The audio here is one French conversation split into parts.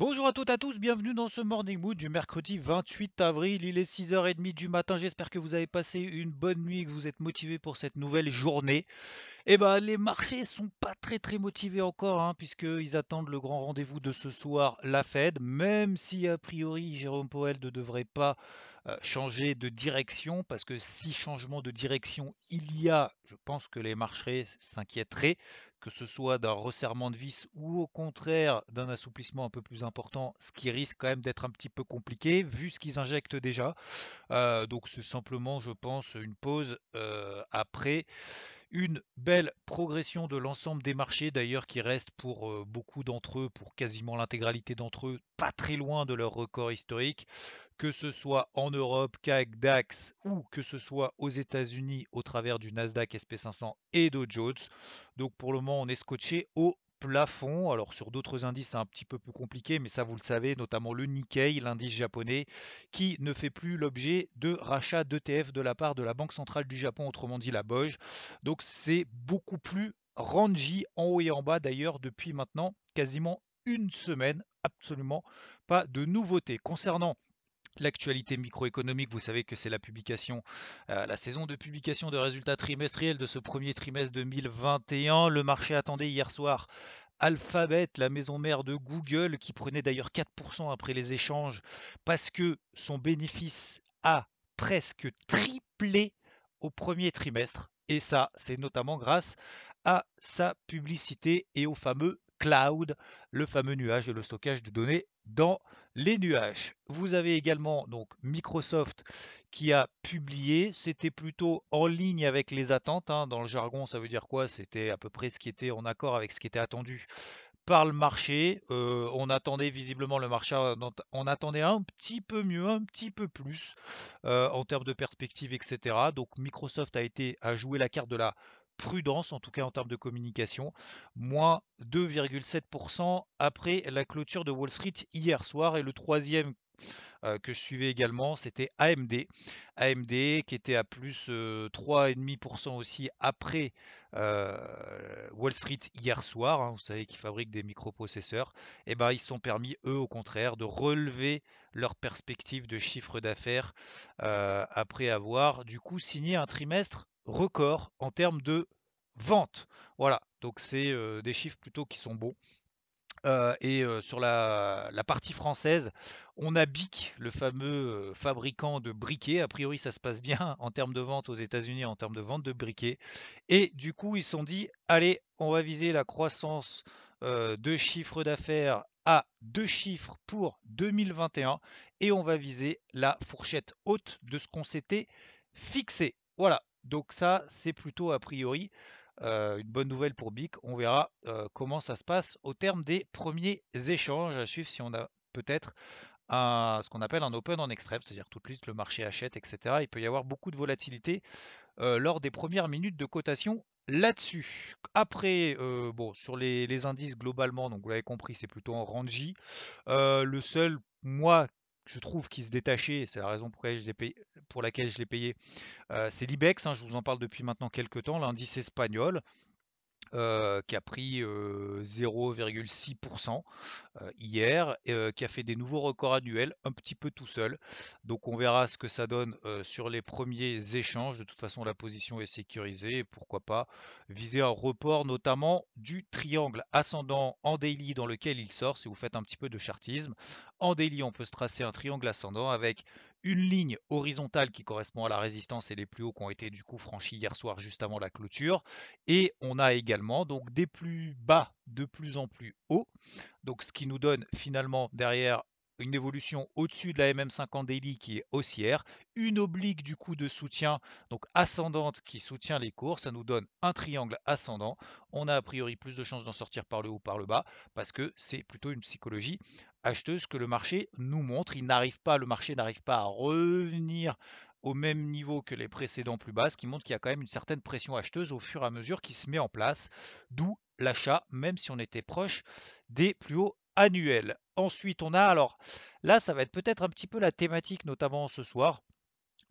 Bonjour à toutes et à tous, bienvenue dans ce Morning Mood du mercredi 28 avril. Il est 6h30 du matin. J'espère que vous avez passé une bonne nuit et que vous êtes motivés pour cette nouvelle journée. Eh ben, les marchés sont pas très très motivés encore, hein, puisqu'ils attendent le grand rendez-vous de ce soir, la Fed, même si a priori Jérôme Powell ne devrait pas euh, changer de direction, parce que si changement de direction il y a, je pense que les marchés s'inquiéteraient, que ce soit d'un resserrement de vis ou au contraire d'un assouplissement un peu plus important, ce qui risque quand même d'être un petit peu compliqué vu ce qu'ils injectent déjà. Euh, donc c'est simplement, je pense, une pause euh, après une belle progression de l'ensemble des marchés d'ailleurs qui reste pour euh, beaucoup d'entre eux, pour quasiment l'intégralité d'entre eux, pas très loin de leur record historique, que ce soit en Europe, CAC, DAX ou que ce soit aux États-Unis au travers du Nasdaq SP500 et Dow Jones. Donc pour le moment, on est scotché au plafond. Alors sur d'autres indices, c'est un petit peu plus compliqué, mais ça vous le savez, notamment le Nikkei, l'indice japonais, qui ne fait plus l'objet de rachat d'ETF de la part de la Banque centrale du Japon, autrement dit la BOJ. Donc c'est beaucoup plus rangy en haut et en bas d'ailleurs depuis maintenant quasiment une semaine. Absolument pas de nouveauté. Concernant L'actualité microéconomique, vous savez que c'est la publication, euh, la saison de publication de résultats trimestriels de ce premier trimestre 2021. Le marché attendait hier soir Alphabet, la maison mère de Google, qui prenait d'ailleurs 4% après les échanges, parce que son bénéfice a presque triplé au premier trimestre. Et ça, c'est notamment grâce à sa publicité et au fameux cloud, le fameux nuage de le stockage de données dans les nuages. Vous avez également Microsoft qui a publié, c'était plutôt en ligne avec les attentes. Hein. Dans le jargon, ça veut dire quoi? C'était à peu près ce qui était en accord avec ce qui était attendu par le marché. Euh, on attendait visiblement le marché, on attendait un petit peu mieux, un petit peu plus euh, en termes de perspective, etc. Donc Microsoft a été à jouer la carte de la prudence, en tout cas en termes de communication, moins 2,7% après la clôture de Wall Street hier soir. Et le troisième euh, que je suivais également, c'était AMD. AMD qui était à plus 3,5% euh, aussi après euh, Wall Street hier soir. Hein. vous savez qu'ils fabriquent des microprocesseurs. Et eh ben ils sont permis, eux, au contraire, de relever leur perspective de chiffre d'affaires après avoir du coup signé un trimestre record en termes de vente. Voilà, donc c'est des chiffres plutôt qui sont bons. et sur la, partie française, on a BIC, le fameux fabricant de briquets. A priori, ça se passe bien en termes de vente aux États-Unis, en termes de vente de briquets. Et du coup, ils se sont dit, allez, on va viser la croissance de chiffre d'affaires à deux chiffres pour 2021 et on va viser la fourchette haute de ce qu'on s'était fixé. Voilà, donc ça, c'est plutôt a priori euh, une bonne nouvelle pour BIC. On verra euh, comment ça se passe au terme des premiers échanges à suivre si on a peut-être ce qu'on appelle un open en extrême, c'est-à-dire tout de suite le marché achète, etc. Il peut y avoir beaucoup de volatilité euh, lors des premières minutes de cotation là-dessus. Après, bon, sur les, indices globalement, donc vous l'avez compris, c'est plutôt en rangy. le seul, moi, je trouve qu'il se détachait, c'est la raison pour laquelle je l'ai payé, pour laquelle je l'ai payé. Euh, c'est l'IBEX, hein, je vous en parle depuis maintenant quelques temps, l'indice espagnol. Euh, qui a pris 0,6% euh, hier, qui a fait des nouveaux records annuels un petit peu tout seul. Donc on verra ce que ça donne sur les premiers échanges. De toute façon, la position est sécurisée et pourquoi pas viser un report notamment du triangle ascendant en daily dans lequel il sort si vous faites un petit peu de chartisme. En daily, on peut se tracer un triangle ascendant avec une ligne horizontale qui correspond à la résistance et les plus hauts qui ont été du coup franchis hier soir juste avant la clôture. Et on a également donc des plus bas de plus en plus hauts. Donc ce qui nous donne finalement derrière une évolution au-dessus de la MM50 Daily qui est haussière, une oblique du coup de soutien, donc ascendante qui soutient les cours, ça nous donne un triangle ascendant. On a a priori plus de chances d'en sortir par le haut, par le bas, parce que c'est plutôt une psychologie acheteuse que le marché nous montre. Il n'arrive pas, le marché n'arrive pas à revenir au même niveau que les précédents plus bas, ce qui montre qu'il y a quand même une certaine pression acheteuse au fur et à mesure qui se met en place, d'où l'achat, même si on était proche des plus hauts annuels. Ensuite, on a alors, là, ça va être peut-être un petit peu la thématique, notamment ce soir.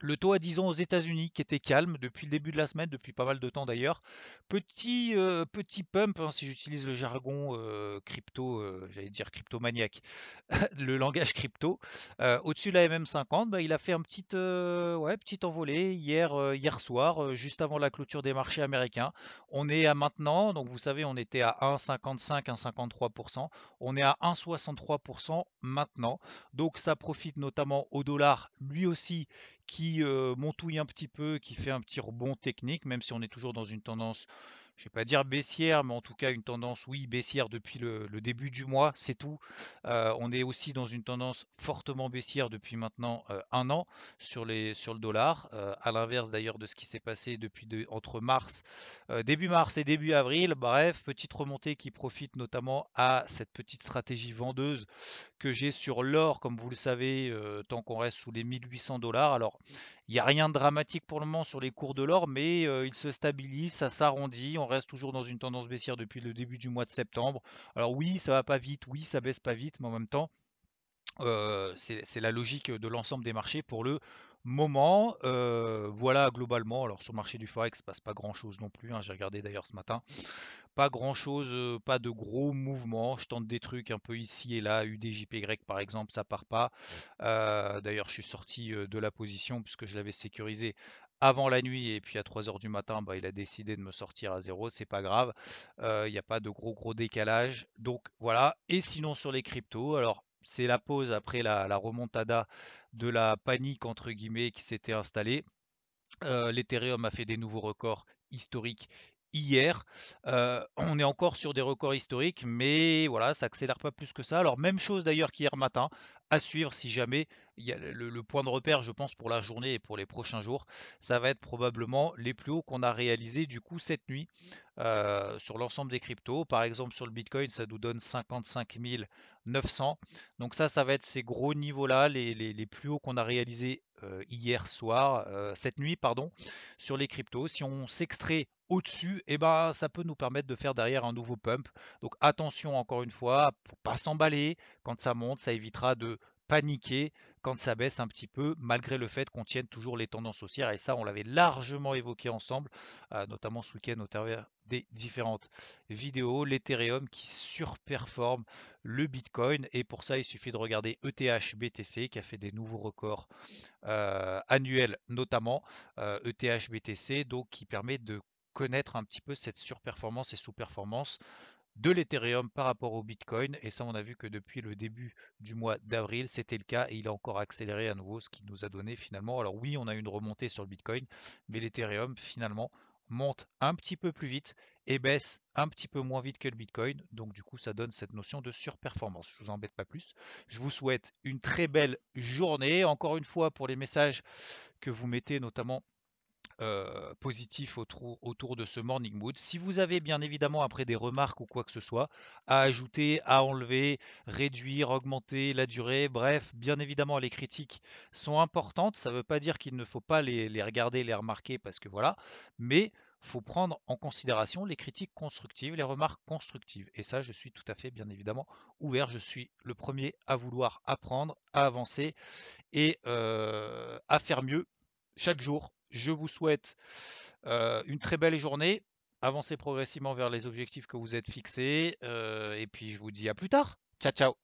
Le taux à 10 ans aux États-Unis qui était calme depuis le début de la semaine, depuis pas mal de temps d'ailleurs. Petit, euh, petit pump, hein, si j'utilise le jargon euh, crypto, euh, j'allais dire crypto-maniaque, le langage crypto. Au-dessus de la MM50, bah, il a fait un petit, ouais, petit envolé hier, hier soir, juste avant la clôture des marchés américains. On est à maintenant, donc vous savez, on était à 1,55, 1,53%. On est à 1,63% maintenant. Donc ça profite notamment au dollar, lui aussi, qui montouille un petit peu, qui fait un petit rebond technique, même si on est toujours dans une tendance, je vais pas dire baissière, mais en tout cas une tendance, oui, baissière depuis le, début du mois, c'est tout. on est aussi dans une tendance fortement baissière depuis maintenant un an sur, le dollar, à l'inverse d'ailleurs de ce qui s'est passé depuis entre mars, début mars et début avril. Bref, petite remontée qui profite notamment à cette petite stratégie vendeuse que j'ai sur l'or, comme vous le savez, euh, tant qu'on reste sous les 1800 dollars. Alors, il n'y a rien de dramatique pour le moment sur les cours de l'or, mais euh, il se stabilise, ça s'arrondit. On reste toujours dans une tendance baissière depuis le début du mois de septembre. Alors oui, ça va pas vite, oui, ça baisse pas vite, mais en même temps, euh, c'est la logique de l'ensemble des marchés pour le moment. voilà globalement. Alors sur le marché du forex, il ne passe pas grand chose non plus. Hein. J'ai regardé d'ailleurs ce matin pas grand chose, pas de gros mouvements. Je tente des trucs un peu ici et là. UDJPY par exemple, ça part pas. D'ailleurs, je suis sorti de la position puisque je l'avais sécurisé avant la nuit et puis à 3h du matin, bah, il a décidé de me sortir à zéro, c'est pas grave. Il n'y a pas de gros gros décalage. Donc voilà. Et sinon sur les cryptos, alors c'est la pause après la, remontada de la panique entre guillemets qui s'était installée. L'Ethereum a fait des nouveaux records historiques hier. on est encore sur des records historiques, mais voilà, ça accélère pas plus que ça. Alors même chose d'ailleurs qu'hier matin, à suivre si jamais le, point de repère, je pense, pour la journée et pour les prochains jours, ça va être probablement les plus hauts qu'on a réalisés du coup cette nuit sur l'ensemble des cryptos. Par exemple, sur le Bitcoin, ça nous donne 55 900. Donc ça, ça va être ces gros niveaux-là, les, les, plus hauts qu'on a réalisés hier soir, cette nuit, pardon, sur les cryptos. Si on s'extrait au-dessus, et eh ben, ça peut nous permettre de faire derrière un nouveau pump. Donc attention encore une fois, faut pas s'emballer. Quand ça monte, ça évitera de paniquer quand ça baisse un petit peu, malgré le fait qu'on tienne toujours les tendances haussières. Et ça, on l'avait largement évoqué ensemble, euh, notamment ce week-end au travers des différentes vidéos. L'Ethereum qui surperforme le Bitcoin. Et pour ça, il suffit de regarder ETH BTC qui a fait des nouveaux records euh, annuels, notamment ETH euh, e BTC, donc qui permet de connaître un petit peu cette surperformance et sous-performance de l'Ethereum par rapport au Bitcoin. Et ça, on a vu que depuis le début du mois d'avril, c'était le cas et il a encore accéléré à nouveau, ce qui nous a donné finalement. Alors oui, on a une remontée sur le Bitcoin, mais l'Ethereum finalement monte un petit peu plus vite et baisse un petit peu moins vite que le Bitcoin. Donc du coup, ça donne cette notion de surperformance. Je vous embête pas plus. Je vous souhaite une très belle journée. Encore une fois, pour les messages que vous mettez notamment euh, positif autour, de ce morning mood. Si vous avez bien évidemment après des remarques ou quoi que ce soit à ajouter, à enlever, réduire, augmenter la durée, bref, bien évidemment les critiques sont importantes. Ça ne veut pas dire qu'il ne faut pas les, les, regarder, les remarquer parce que voilà, mais faut prendre en considération les critiques constructives, les remarques constructives. Et ça, je suis tout à fait bien évidemment ouvert. Je suis le premier à vouloir apprendre, à avancer et euh, à faire mieux chaque jour je vous souhaite euh, une très belle journée. Avancez progressivement vers les objectifs que vous êtes fixés. Euh, et puis je vous dis à plus tard. Ciao, ciao.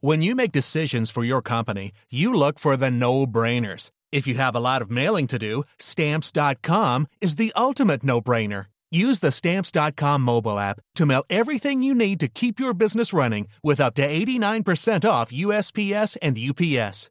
When you make decisions for your company, you look for the no-brainers. If you have a lot of mailing to do, stamps.com is the ultimate no-brainer. Use the stamps.com mobile app to mail everything you need to keep your business running with up to 89% off USPS and UPS.